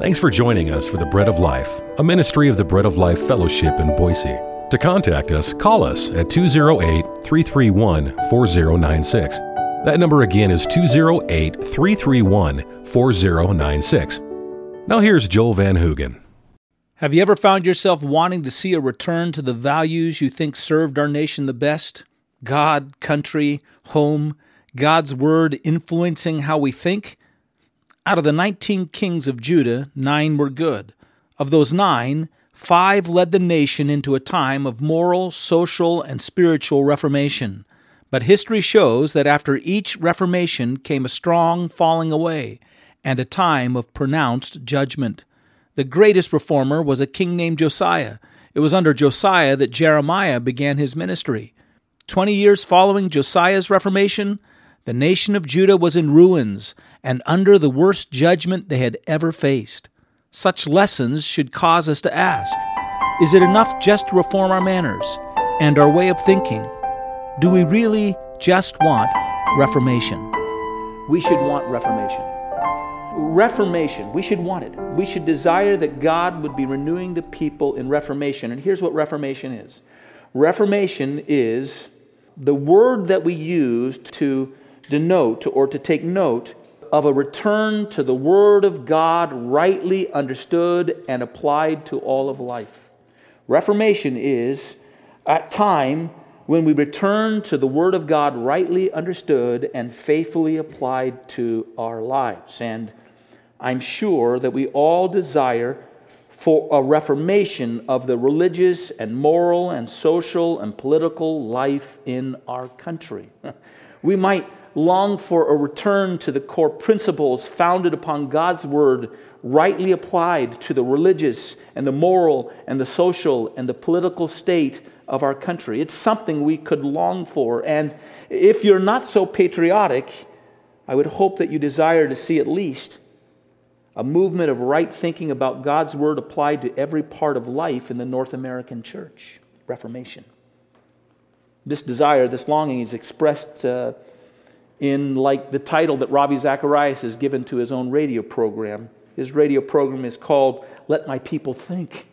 Thanks for joining us for the Bread of Life, a ministry of the Bread of Life Fellowship in Boise. To contact us, call us at 208 331 4096. That number again is 208 331 4096. Now here's Joel Van Hoogen. Have you ever found yourself wanting to see a return to the values you think served our nation the best? God, country, home, God's word influencing how we think? Out of the 19 kings of Judah, nine were good. Of those nine, five led the nation into a time of moral, social, and spiritual reformation. But history shows that after each reformation came a strong falling away and a time of pronounced judgment. The greatest reformer was a king named Josiah. It was under Josiah that Jeremiah began his ministry. Twenty years following Josiah's reformation, the nation of Judah was in ruins and under the worst judgment they had ever faced. Such lessons should cause us to ask Is it enough just to reform our manners and our way of thinking? Do we really just want reformation? We should want reformation. Reformation, we should want it. We should desire that God would be renewing the people in reformation. And here's what reformation is reformation is the word that we use to denote or to take note of a return to the Word of God rightly understood and applied to all of life. Reformation is at time when we return to the Word of God rightly understood and faithfully applied to our lives. And I'm sure that we all desire for a reformation of the religious and moral and social and political life in our country. We might long for a return to the core principles founded upon God's word, rightly applied to the religious and the moral and the social and the political state of our country. It's something we could long for. And if you're not so patriotic, I would hope that you desire to see at least a movement of right thinking about God's word applied to every part of life in the North American church. Reformation. This desire, this longing is expressed. Uh, in like the title that Ravi Zacharias has given to his own radio program. His radio program is called Let My People Think.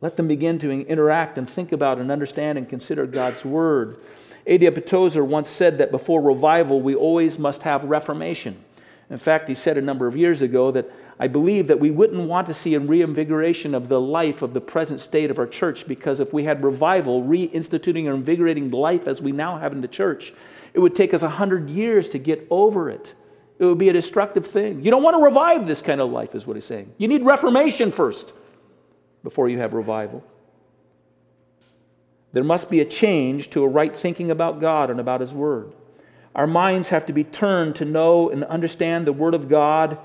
Let them begin to interact and think about and understand and consider God's Word. A.W. Tozer once said that before revival, we always must have reformation. In fact, he said a number of years ago that I believe that we wouldn't want to see a reinvigoration of the life of the present state of our church because if we had revival, reinstituting or invigorating the life as we now have in the church, it would take us 100 years to get over it. It would be a destructive thing. You don't want to revive this kind of life, is what he's saying. You need reformation first before you have revival. There must be a change to a right thinking about God and about His Word. Our minds have to be turned to know and understand the Word of God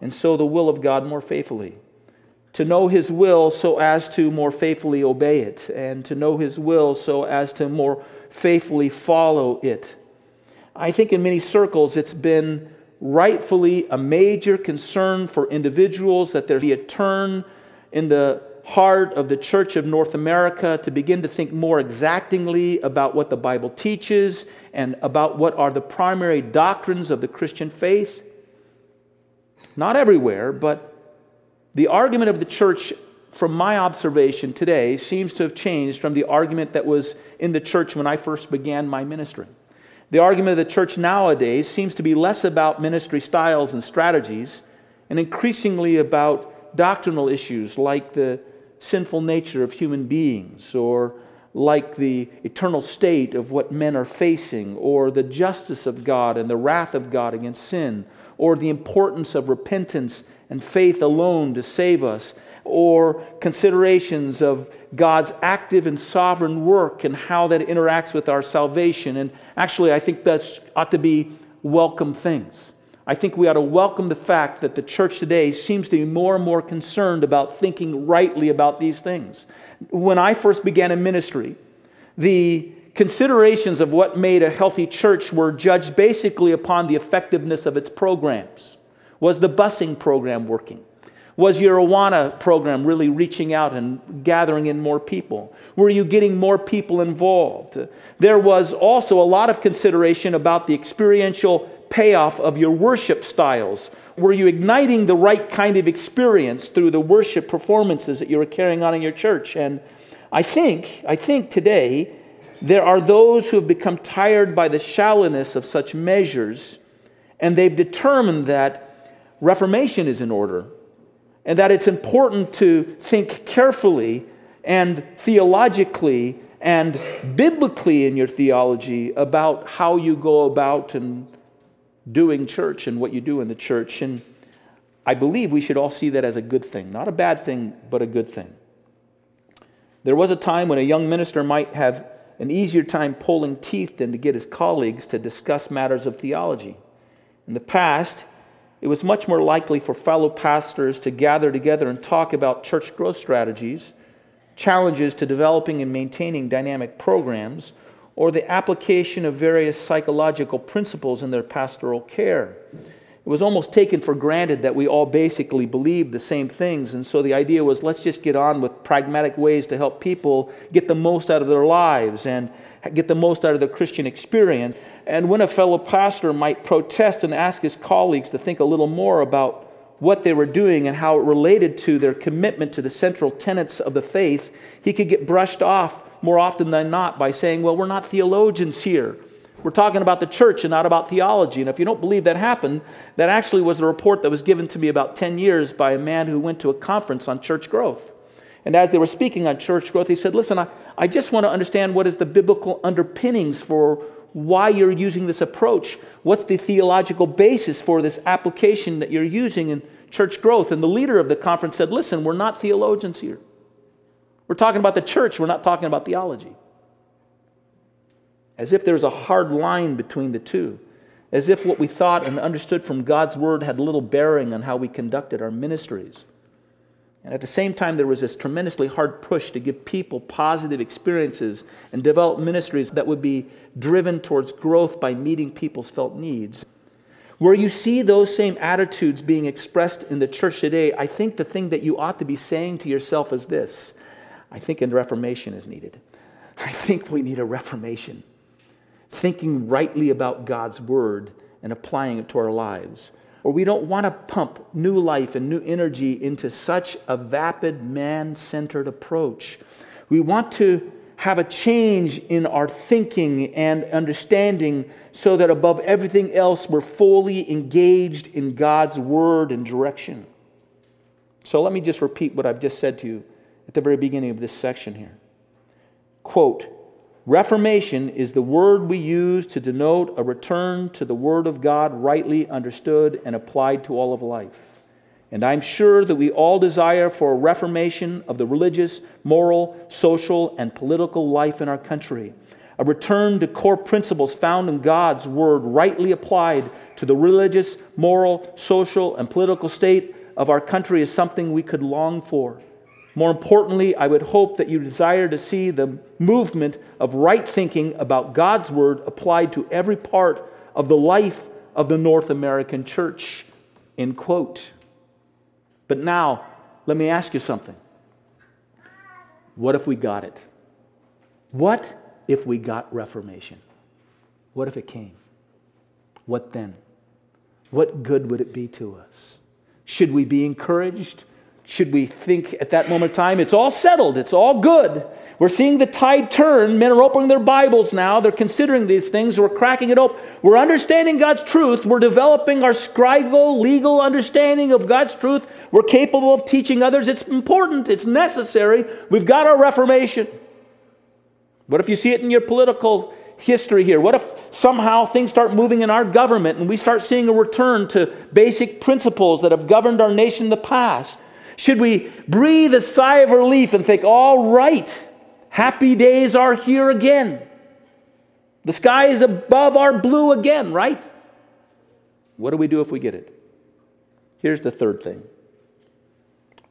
and so the will of God more faithfully. To know His will so as to more faithfully obey it, and to know His will so as to more faithfully follow it. I think in many circles it's been rightfully a major concern for individuals that there be a turn in the heart of the Church of North America to begin to think more exactingly about what the Bible teaches and about what are the primary doctrines of the Christian faith. Not everywhere, but the argument of the church, from my observation today, seems to have changed from the argument that was in the church when I first began my ministry. The argument of the church nowadays seems to be less about ministry styles and strategies and increasingly about doctrinal issues like the sinful nature of human beings or like the eternal state of what men are facing or the justice of God and the wrath of God against sin or the importance of repentance and faith alone to save us or considerations of God's active and sovereign work and how that interacts with our salvation. And actually, I think that ought to be welcome things. I think we ought to welcome the fact that the church today seems to be more and more concerned about thinking rightly about these things. When I first began in ministry, the considerations of what made a healthy church were judged basically upon the effectiveness of its programs. Was the busing program working? Was your Awana program really reaching out and gathering in more people? Were you getting more people involved? There was also a lot of consideration about the experiential payoff of your worship styles? Were you igniting the right kind of experience through the worship performances that you were carrying on in your church? And I think, I think today there are those who have become tired by the shallowness of such measures, and they've determined that reformation is in order and that it's important to think carefully and theologically and biblically in your theology about how you go about and doing church and what you do in the church. And I believe we should all see that as a good thing, not a bad thing, but a good thing. There was a time when a young minister might have an easier time pulling teeth than to get his colleagues to discuss matters of theology. In the past, it was much more likely for fellow pastors to gather together and talk about church growth strategies, challenges to developing and maintaining dynamic programs, or the application of various psychological principles in their pastoral care. It was almost taken for granted that we all basically believed the same things, and so the idea was let's just get on with pragmatic ways to help people get the most out of their lives and get the most out of their Christian experience. And when a fellow pastor might protest and ask his colleagues to think a little more about what they were doing and how it related to their commitment to the central tenets of the faith, he could get brushed off more often than not by saying, Well, we're not theologians here. We're talking about the church and not about theology. And if you don't believe that happened, that actually was a report that was given to me about 10 years by a man who went to a conference on church growth. And as they were speaking on church growth, he said, Listen, I, I just want to understand what is the biblical underpinnings for why you're using this approach. What's the theological basis for this application that you're using in church growth? And the leader of the conference said, Listen, we're not theologians here. We're talking about the church, we're not talking about theology. As if there was a hard line between the two. As if what we thought and understood from God's word had little bearing on how we conducted our ministries. And at the same time, there was this tremendously hard push to give people positive experiences and develop ministries that would be driven towards growth by meeting people's felt needs. Where you see those same attitudes being expressed in the church today, I think the thing that you ought to be saying to yourself is this I think a reformation is needed. I think we need a reformation. Thinking rightly about God's word and applying it to our lives or we don't want to pump new life and new energy into such a vapid, man centered approach. We want to have a change in our thinking and understanding so that above everything else, we're fully engaged in God's word and direction. So let me just repeat what I've just said to you at the very beginning of this section here. Quote, Reformation is the word we use to denote a return to the Word of God rightly understood and applied to all of life. And I'm sure that we all desire for a reformation of the religious, moral, social, and political life in our country. A return to core principles found in God's Word, rightly applied to the religious, moral, social, and political state of our country, is something we could long for. More importantly, I would hope that you desire to see the movement of right thinking about God's Word applied to every part of the life of the North American church. End quote. But now, let me ask you something. What if we got it? What if we got Reformation? What if it came? What then? What good would it be to us? Should we be encouraged? Should we think at that moment of time, it's all settled, it's all good. We're seeing the tide turn. Men are opening their Bibles now. They're considering these things. We're cracking it open. We're understanding God's truth. We're developing our scribal, legal understanding of God's truth. We're capable of teaching others. It's important, it's necessary. We've got our Reformation. What if you see it in your political history here? What if somehow things start moving in our government and we start seeing a return to basic principles that have governed our nation in the past? Should we breathe a sigh of relief and think, all right, happy days are here again? The sky is above our blue again, right? What do we do if we get it? Here's the third thing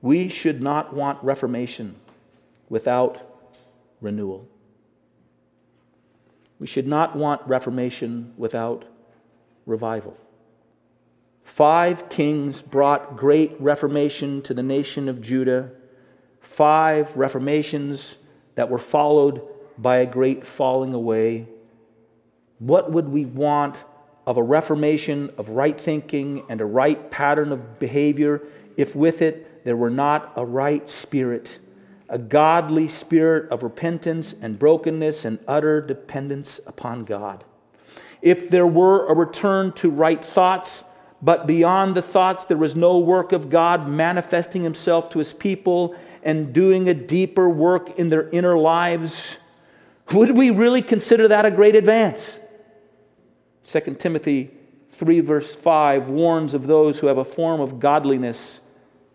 we should not want reformation without renewal. We should not want reformation without revival. Five kings brought great reformation to the nation of Judah, five reformations that were followed by a great falling away. What would we want of a reformation of right thinking and a right pattern of behavior if with it there were not a right spirit, a godly spirit of repentance and brokenness and utter dependence upon God. If there were a return to right thoughts, but beyond the thoughts there was no work of God manifesting himself to his people and doing a deeper work in their inner lives, would we really consider that a great advance? 2 Timothy 3, verse 5 warns of those who have a form of godliness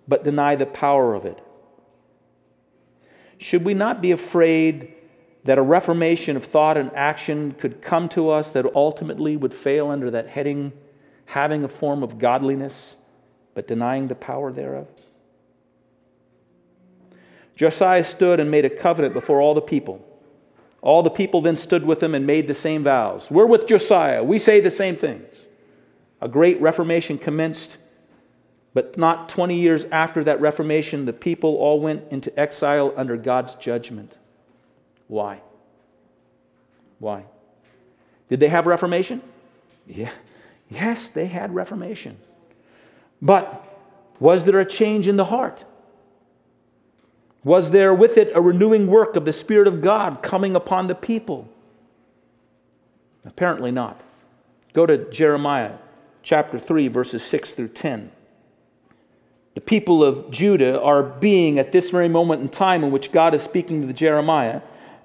but deny the power of it. Should we not be afraid that a reformation of thought and action could come to us that ultimately would fail under that heading, having a form of godliness but denying the power thereof? Josiah stood and made a covenant before all the people. All the people then stood with him and made the same vows. We're with Josiah. We say the same things. A great reformation commenced, but not 20 years after that reformation, the people all went into exile under God's judgment. Why? Why? Did they have reformation? Yeah. Yes, they had reformation. But was there a change in the heart? Was there with it a renewing work of the Spirit of God coming upon the people? Apparently not. Go to Jeremiah chapter 3, verses 6 through 10. The people of Judah are being at this very moment in time in which God is speaking to Jeremiah,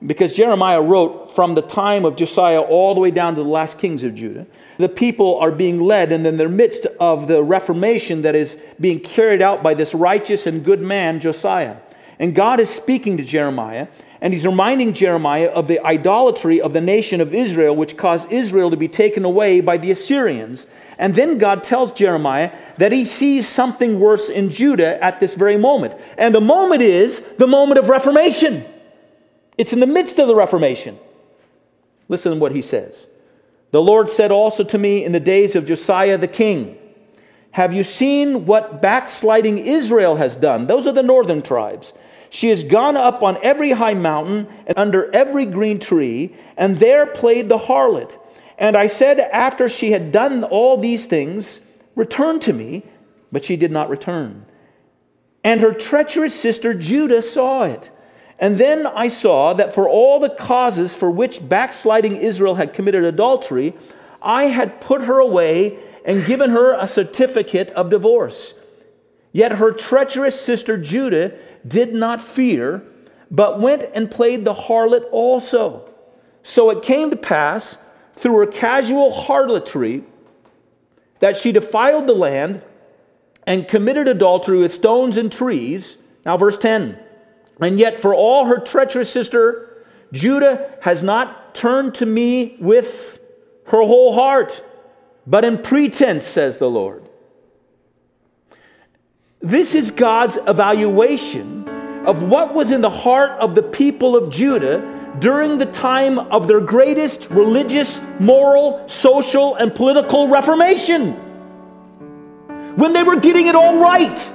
because Jeremiah wrote from the time of Josiah all the way down to the last kings of Judah. The people are being led, and in the midst of the reformation that is being carried out by this righteous and good man, Josiah. And God is speaking to Jeremiah, and he's reminding Jeremiah of the idolatry of the nation of Israel, which caused Israel to be taken away by the Assyrians. And then God tells Jeremiah that he sees something worse in Judah at this very moment. And the moment is the moment of Reformation. It's in the midst of the Reformation. Listen to what he says. The Lord said also to me in the days of Josiah the king, Have you seen what backsliding Israel has done? Those are the northern tribes. She has gone up on every high mountain and under every green tree, and there played the harlot. And I said, after she had done all these things, Return to me. But she did not return. And her treacherous sister Judah saw it. And then I saw that for all the causes for which backsliding Israel had committed adultery, I had put her away and given her a certificate of divorce. Yet her treacherous sister Judah did not fear, but went and played the harlot also. So it came to pass through her casual harlotry that she defiled the land and committed adultery with stones and trees. Now, verse 10 And yet, for all her treacherous sister, Judah has not turned to me with her whole heart, but in pretense, says the Lord. This is God's evaluation of what was in the heart of the people of Judah during the time of their greatest religious, moral, social, and political reformation. When they were getting it all right.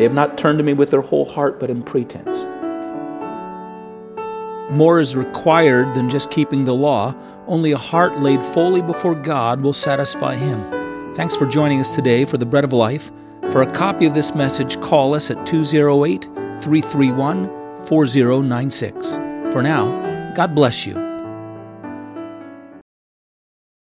They have not turned to me with their whole heart, but in pretense. More is required than just keeping the law. Only a heart laid fully before God will satisfy Him. Thanks for joining us today for the Bread of Life. For a copy of this message, call us at 208 331 4096. For now, God bless you